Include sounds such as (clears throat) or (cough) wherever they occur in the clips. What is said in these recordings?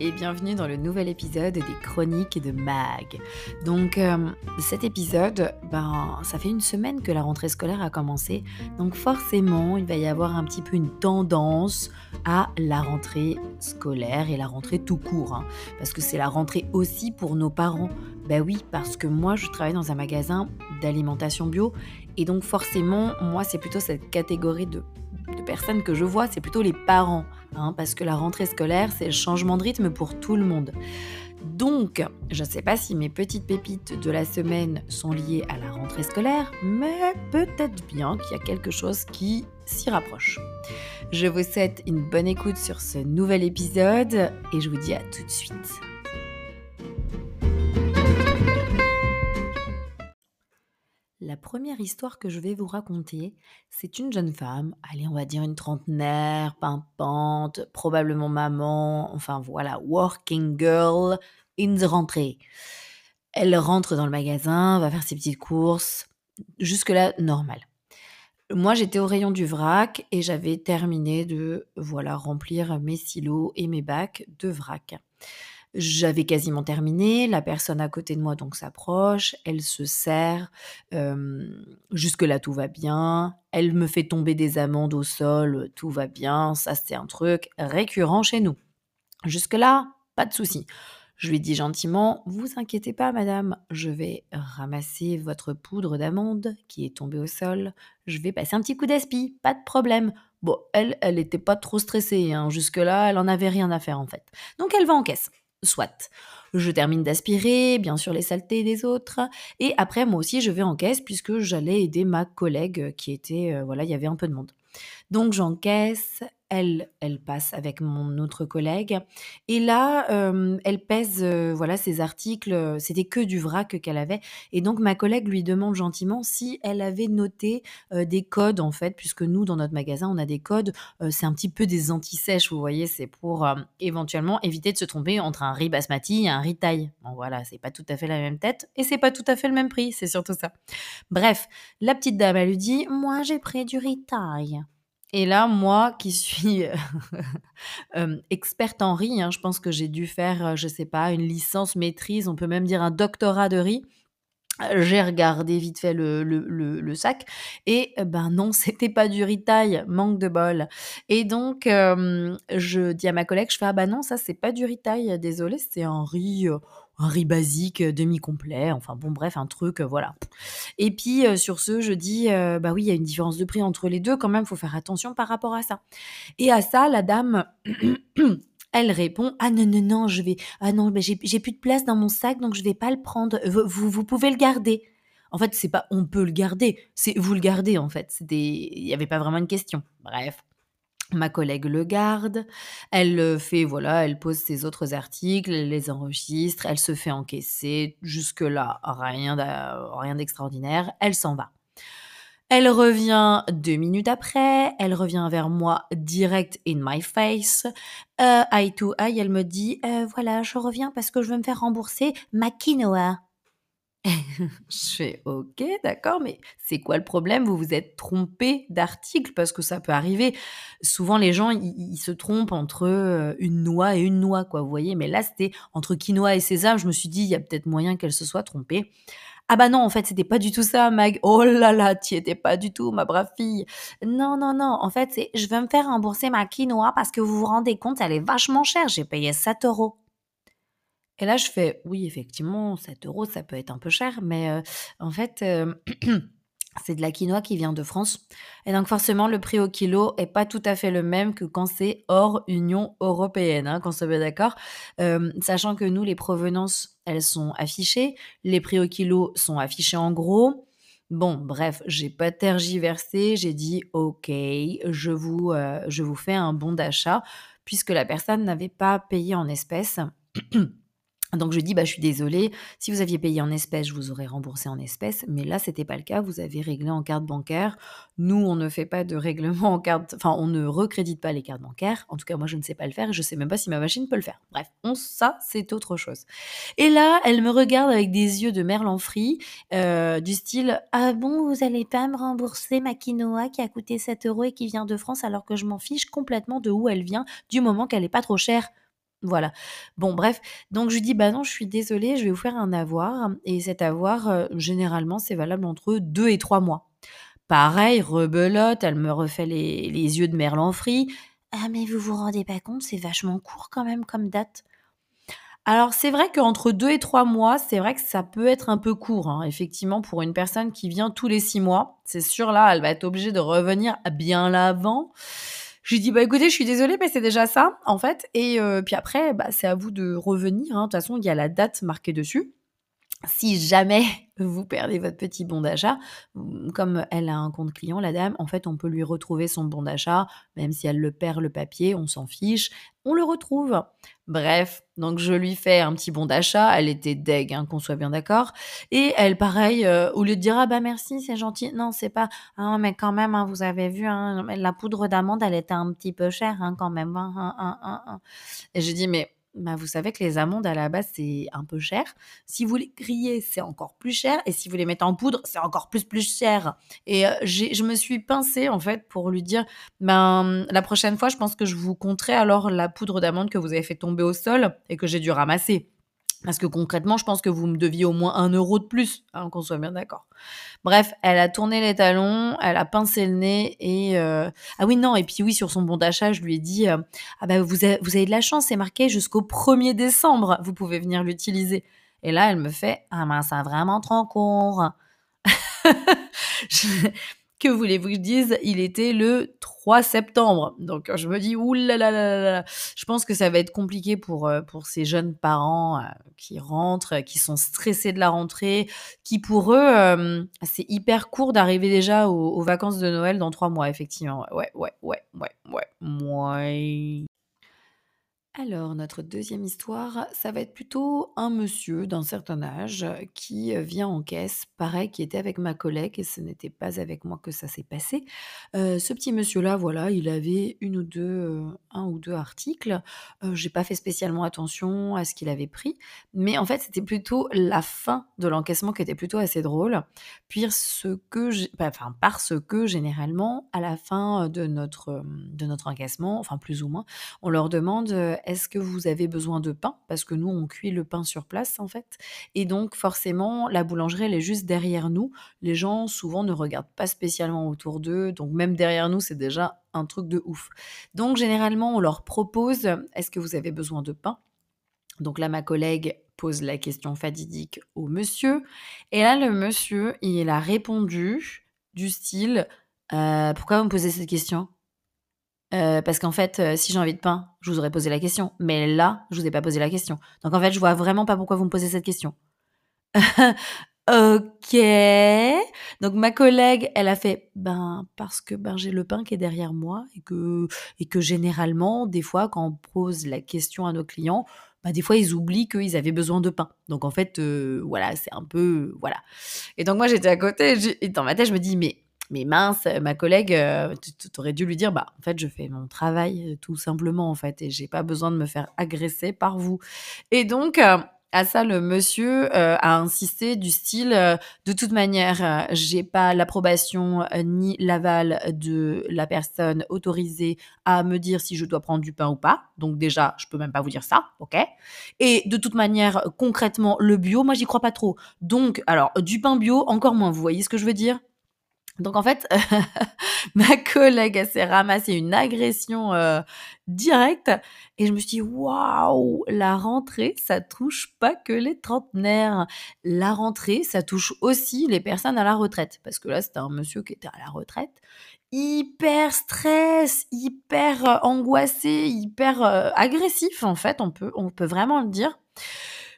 et bienvenue dans le nouvel épisode des chroniques de Mag. Donc euh, cet épisode, ben ça fait une semaine que la rentrée scolaire a commencé, donc forcément il va y avoir un petit peu une tendance à la rentrée scolaire et la rentrée tout court, hein. parce que c'est la rentrée aussi pour nos parents. Ben oui, parce que moi je travaille dans un magasin d'alimentation bio et donc forcément moi c'est plutôt cette catégorie de de personnes que je vois, c'est plutôt les parents, hein, parce que la rentrée scolaire, c'est le changement de rythme pour tout le monde. Donc, je ne sais pas si mes petites pépites de la semaine sont liées à la rentrée scolaire, mais peut-être bien qu'il y a quelque chose qui s'y rapproche. Je vous souhaite une bonne écoute sur ce nouvel épisode et je vous dis à tout de suite. Première histoire que je vais vous raconter, c'est une jeune femme, allez, on va dire une trentenaire, pimpante, probablement maman, enfin voilà, working girl in the rentrée. Elle rentre dans le magasin, va faire ses petites courses, jusque-là, normal. Moi, j'étais au rayon du vrac et j'avais terminé de voilà remplir mes silos et mes bacs de vrac. J'avais quasiment terminé, la personne à côté de moi donc s'approche, elle se serre, jusque-là tout va bien, elle me fait tomber des amandes au sol, tout va bien, ça c'est un truc récurrent chez nous. Jusque-là, pas de souci. Je lui dis gentiment, vous inquiétez pas madame, je vais ramasser votre poudre d'amande qui est tombée au sol, je vais passer un petit coup d'aspi, pas de problème. Bon, elle, elle n'était pas trop stressée, hein. jusque-là, elle en avait rien à faire en fait. Donc elle va en caisse. Soit. Je termine d'aspirer, bien sûr, les saletés des autres. Et après, moi aussi, je vais en caisse puisque j'allais aider ma collègue qui était, euh, voilà, il y avait un peu de monde. Donc j'encaisse, elle, passe avec mon autre collègue. Et là, euh, elle pèse euh, voilà ses articles. C'était que du vrac qu'elle avait. Et donc ma collègue lui demande gentiment si elle avait noté euh, des codes en fait, puisque nous dans notre magasin on a des codes. c'est un petit peu des anti-sèches, vous voyez. C'est pour éventuellement éviter de se tromper entre un riz basmati et un riz taille. Bon voilà, c'est pas tout à fait la même tête et c'est pas tout à fait le même prix. C'est surtout ça. Bref, la petite dame elle lui dit, moi j'ai pris du riz taille. Et là, moi qui suis (laughs) euh, experte en riz, hein, je pense que j'ai dû faire, euh, je sais pas, une licence maîtrise, on peut même dire un doctorat de riz. Euh, j'ai regardé vite fait le, sac et ben non, (laughs) c'était pas du riz taille, manque de bol. Et donc, je dis à ma collègue, je fais ah bah non, ça c'est pas du riz taille, désolé, c'est un riz un riz basique euh, demi-complet, enfin bon bref, un truc, euh, voilà. Et puis euh, sur ce, je dis, bah oui, il y a une différence de prix entre les deux, quand même, faut faire attention par rapport à ça. Et à ça, la dame... (clears throat) Elle répond Ah non, non, non, je vais. Ah non, mais j'ai plus de place dans mon sac, donc je vais pas le prendre. Vous, vous pouvez le garder. En fait, c'est pas on peut le garder, c'est vous le gardez en fait. Il n'y avait pas vraiment une question. Bref. Ma collègue le garde, elle fait, voilà, elle pose ses autres articles, elle les enregistre, elle se fait encaisser, jusque-là, rien d'extraordinaire, elle s'en va. Elle revient deux minutes après, elle revient vers moi direct in my face. Euh, eye to eye, elle me dit euh, Voilà, je reviens parce que je veux me faire rembourser ma quinoa. (laughs) Je fais OK, d'accord, mais c'est quoi le problème? Vous vous êtes trompé d'article parce que ça peut arriver. Souvent, les gens, ils se trompent entre, euh, une noix et une noix, quoi, vous voyez? Mais là, c'était entre quinoa et sésame. Je me suis dit: «Il y a peut-être moyen qu'elle se soit trompée». «Ah bah non, en fait, c'était pas du tout ça, Mag». «Oh là là, tu étais pas du tout, ma brave fille». «Non, non, non, en fait, c'est je veux me faire rembourser ma quinoa parce que vous vous rendez compte, elle est vachement chère. J'ai payé 7 euros. Et là, je fais, oui, effectivement, 7 euros, ça peut être un peu cher, mais en fait, (clears throat) c'est de la quinoa qui vient de France. Et donc, forcément, le prix au kilo est pas tout à fait le même que quand c'est hors Union européenne, hein, qu'on se met d'accord. sachant que nous, les provenances, elles sont affichées, les prix au kilo sont affichés en gros. Bon, bref, j'ai pas tergiversé, j'ai dit ok, je vous, je vous fais un bon d'achat puisque la personne n'avait pas payé en espèces. (clears throat) Donc je dis bah je suis désolée, si vous aviez payé en espèces, je vous aurais remboursé en espèces, mais là c'était pas le cas, vous avez réglé en carte bancaire. Nous on ne fait pas de règlement en carte, enfin on ne recrédite pas les cartes bancaires. En tout cas moi je ne sais pas le faire et je sais même pas si ma machine peut le faire. Bref, on, ça c'est autre chose. Et là elle me regarde avec des yeux de merlan frit, euh, du style ah bon vous allez pas me rembourser ma quinoa qui a coûté 7 euros et qui vient de France alors que je m'en fiche complètement de où elle vient du moment qu'elle est pas trop chère. Voilà. Bon, bref, donc je lui dis: «Bah non, je suis désolée, je vais vous faire un avoir et cet avoir, heu, généralement, c'est valable entre 2 et 3 mois». Pareil, rebelote, elle me refait les les yeux de merlan frit: «Ah mais vous vous rendez pas compte, c'est vachement court quand même comme date». Alors c'est vrai qu'entre 2 et 3 mois, c'est vrai que ça peut être un peu court, hein, effectivement, pour une personne qui vient tous les 6 mois. C'est sûr, là, elle va être obligée de revenir bien l'avant. Je lui dis: «Bah, écoutez, je suis désolée, mais c'est déjà ça, en fait et heu, puis après, bah, c'est à vous de revenir, hein. De toute façon, il y a la date marquée dessus. Si jamais vous perdez votre petit bon d'achat, mmh, comme elle a un compte client, la dame, en fait, on peut lui retrouver son bon d'achat, même si elle le perd le papier, on s'en fiche, on le retrouve. Bref, donc je lui fais un petit bon d'achat, elle était deg, hein, qu'on soit bien d'accord. Et elle, pareil, heu, au lieu de dire: «Ah bah merci, c'est gentil», non, c'est pas: «Ah mais quand même, hein, vous avez vu, hein, la poudre d'amande, elle était un petit peu chère, quand même, hein, hein, hein, hein, hein» et je dis: «Mais bah, vous savez que les amandes à la base, c'est un peu cher. Si vous les grillez, c'est encore plus cher et si vous les mettez en poudre, c'est encore plus, plus cher et j'ai je me suis pincée, en fait, pour lui dire: «Ben, la prochaine fois, je pense que je vous compterai alors la poudre d'amande que vous avez fait tomber au sol et que j'ai dû ramasser». Parce que concrètement, je pense que vous me deviez au moins un euro de plus, hein, qu'on soit bien d'accord. Bref, elle a tourné les talons, elle a pincé le nez et heu ah oui, non et puis oui, sur son bon d'achat, je lui ai dit, heu: «Ah bah, vous avez de la chance, c'est marqué jusqu'au 1er décembre, vous pouvez venir l'utiliser» et là, elle me fait: «Ah mince, c'est vraiment trop court». (laughs) Je que voulez-vous que je dise? Il était le 3 septembre. Donc je me dis: «Ouh là là là là là». Je pense que ça va être compliqué pour, heu, pour ces jeunes parents, heu, qui rentrent, qui sont stressés de la rentrée, qui pour eux, hem, c'est hyper court d'arriver déjà aux aux vacances de Noël dans 3 mois effectivement. Ouais, ouais, ouais, ouais, ouais, mouais. Alors, notre deuxième histoire, ça va être plutôt un monsieur d'un certain âge euh, qui euh, vient en caisse, pareil, qui était avec ma collègue et ce n'était pas avec moi que ça s'est passé. Heu, ce petit monsieur-là, voilà, il avait une ou 2, heu, 1 ou 2 articles. Heu, j'ai pas fait spécialement attention à ce qu'il avait pris, mais en fait, c'était plutôt la fin de l'encaissement qui était plutôt assez drôle. Puisque j'ai bah, enfin, parce que généralement, à la fin de notre, de notre encaissement, enfin plus ou moins, on leur demande, est-ce que vous avez besoin de pain? Parce que nous, on cuit le pain sur place, en fait. Et donc, forcément, la boulangerie, elle est juste derrière nous. Les gens, souvent, ne regardent pas spécialement autour d'eux. Donc, même derrière nous, c'est déjà un truc de ouf. Donc, généralement, on leur propose, est-ce que vous avez besoin de pain? Donc là, ma collègue pose la question fatidique au monsieur. Et là, le monsieur, il a répondu du style, «Euh, pourquoi vous me posez cette question? Heu, parce qu'en fait, heu, si j'ai envie de pain, je vous aurais posé la question. Mais là, je vous ai pas posé la question. Donc en fait, je vois vraiment pas pourquoi vous me posez cette question. (laughs) OK. Donc ma collègue, elle a fait: «Ben, parce que, ben, j'ai le pain qui est derrière moi et que et que généralement, des fois, quand on pose la question à nos clients, bah, des fois, ils oublient qu'ils avaient besoin de pain. Donc en fait, heu, voilà, c'est un peu voilà». Et donc moi, j'étais à côté et dans ma tête, je me dis: «Mais mais mince, ma collègue, heu, tu aurais dû lui dire: «Bah, en fait, je fais mon travail, heu, tout simplement, en fait, et j'ai pas besoin de me faire agresser par vous» et donc à ça, le monsieur, a insisté du style, «De toute manière, j'ai pas l'approbation, ni l'aval de la personne autorisée à me dire si je dois prendre du pain ou pas. Donc déjà, je peux même pas vous dire ça, OK? Et de toute manière, concrètement, le bio, moi, j'y crois pas trop. Donc alors, du pain bio, encore moins. Vous voyez ce que je veux dire?» Donc en fait, (laughs) ma collègue, s'est ramassée une agression, heu, directe et je me suis dit: «Waouh! La rentrée, ça touche pas que les trentenaires. La rentrée, ça touche aussi les personnes à la retraite». Parce que là, c'était un monsieur qui était à la retraite, hyper stress, hyper, heu, angoissé, hyper, heu, agressif en fait, on peut on peut vraiment le dire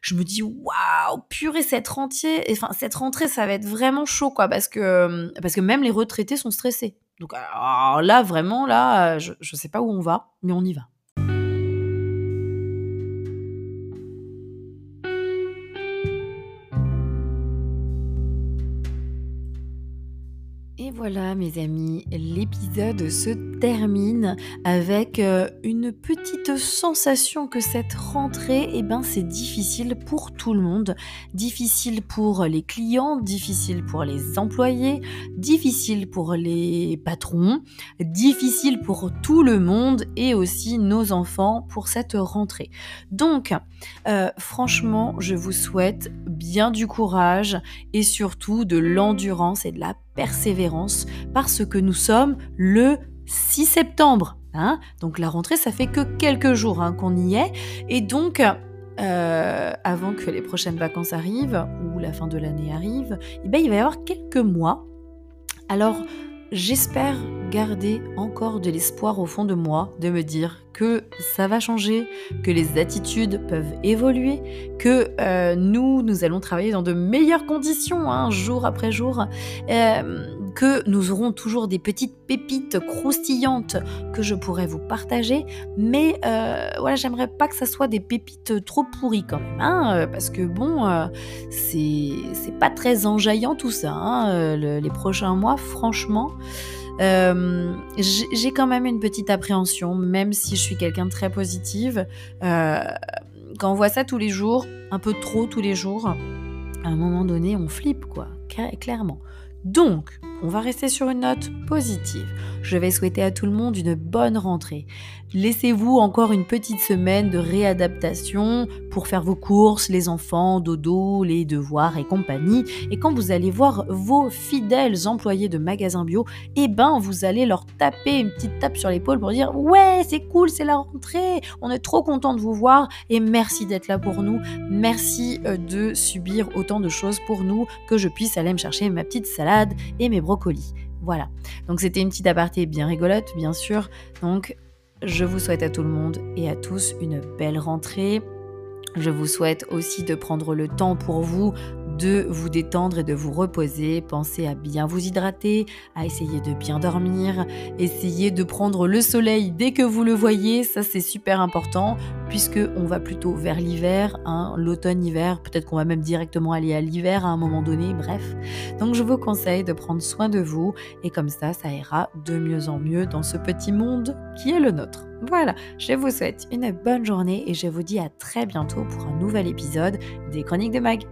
je me dis waouh, purée cette rentrée, enfin cette rentrée ça va être vraiment chaud quoi parce que parce que même les retraités sont stressés. Donc là vraiment là, je je sais pas où on va, mais on y va. Voilà mes amis, l'épisode se termine avec euh, une petite sensation que cette rentrée, eh ben, c'est difficile pour tout le monde. Difficile pour les clients, difficile pour les employés, difficile pour les patrons, difficile pour tout le monde et aussi nos enfants pour cette rentrée. Donc, euh, franchement, je vous souhaite bien du courage et surtout de l'endurance et de la persévérance parce que nous sommes le 6 septembre. Hein donc la rentrée, ça fait que quelques jours hein, qu'on y est. Et donc, euh, avant que les prochaines vacances arrivent ou la fin de l'année arrive, eh ben, il va y avoir quelques mois. Alors, j'espère garder encore de l'espoir au fond de moi, de me dire que ça va changer, que les attitudes peuvent évoluer, que euh, nous, nous allons travailler dans de meilleures conditions, hein, jour après jour, euh, que nous aurons toujours des petites pépites croustillantes que je pourrais vous partager, mais euh, voilà, j'aimerais pas que ça soit des pépites trop pourries quand même, hein, parce que bon, c'est pas très enjaillant tout ça, hein, les prochains mois, franchement. Euh, j'ai quand même une petite appréhension, même si je suis quelqu'un de très positive. Euh, quand on voit ça tous les jours, un peu trop tous les jours, à un moment donné, on flippe, quoi, clairement. Donc, on va rester sur une note positive. Je vais souhaiter à tout le monde une bonne rentrée. Laissez-vous encore une petite semaine de réadaptation pour faire vos courses, les enfants, dodo, les devoirs et compagnie. Et quand vous allez voir vos fidèles employés de magasins bio, eh ben vous allez leur taper une petite tape sur l'épaule pour dire ouais c'est cool, c'est la rentrée, on est trop content de vous voir et merci d'être là pour nous, merci euh, de subir autant de choses pour nous que je puisse aller me chercher ma petite salade et mes brocolis. Voilà. Donc c'était une petite aparté bien rigolote, bien sûr. Donc je vous souhaite à tout le monde et à tous une belle rentrée. Je vous souhaite aussi de prendre le temps pour vous de vous détendre et de vous reposer. Pensez à bien vous hydrater, à essayer de bien dormir, essayez de prendre le soleil dès que vous le voyez, ça c'est super important puisque on va plutôt vers l'hiver, hein, l'automne-hiver, peut-être qu'on va même directement aller à l'hiver à un moment donné, bref. Donc je vous conseille de prendre soin de vous et comme ça ça ira de mieux en mieux dans ce petit monde qui est le nôtre. Voilà, je vous souhaite une bonne journée et je vous dis à très bientôt pour un nouvel épisode des Chroniques de Mag.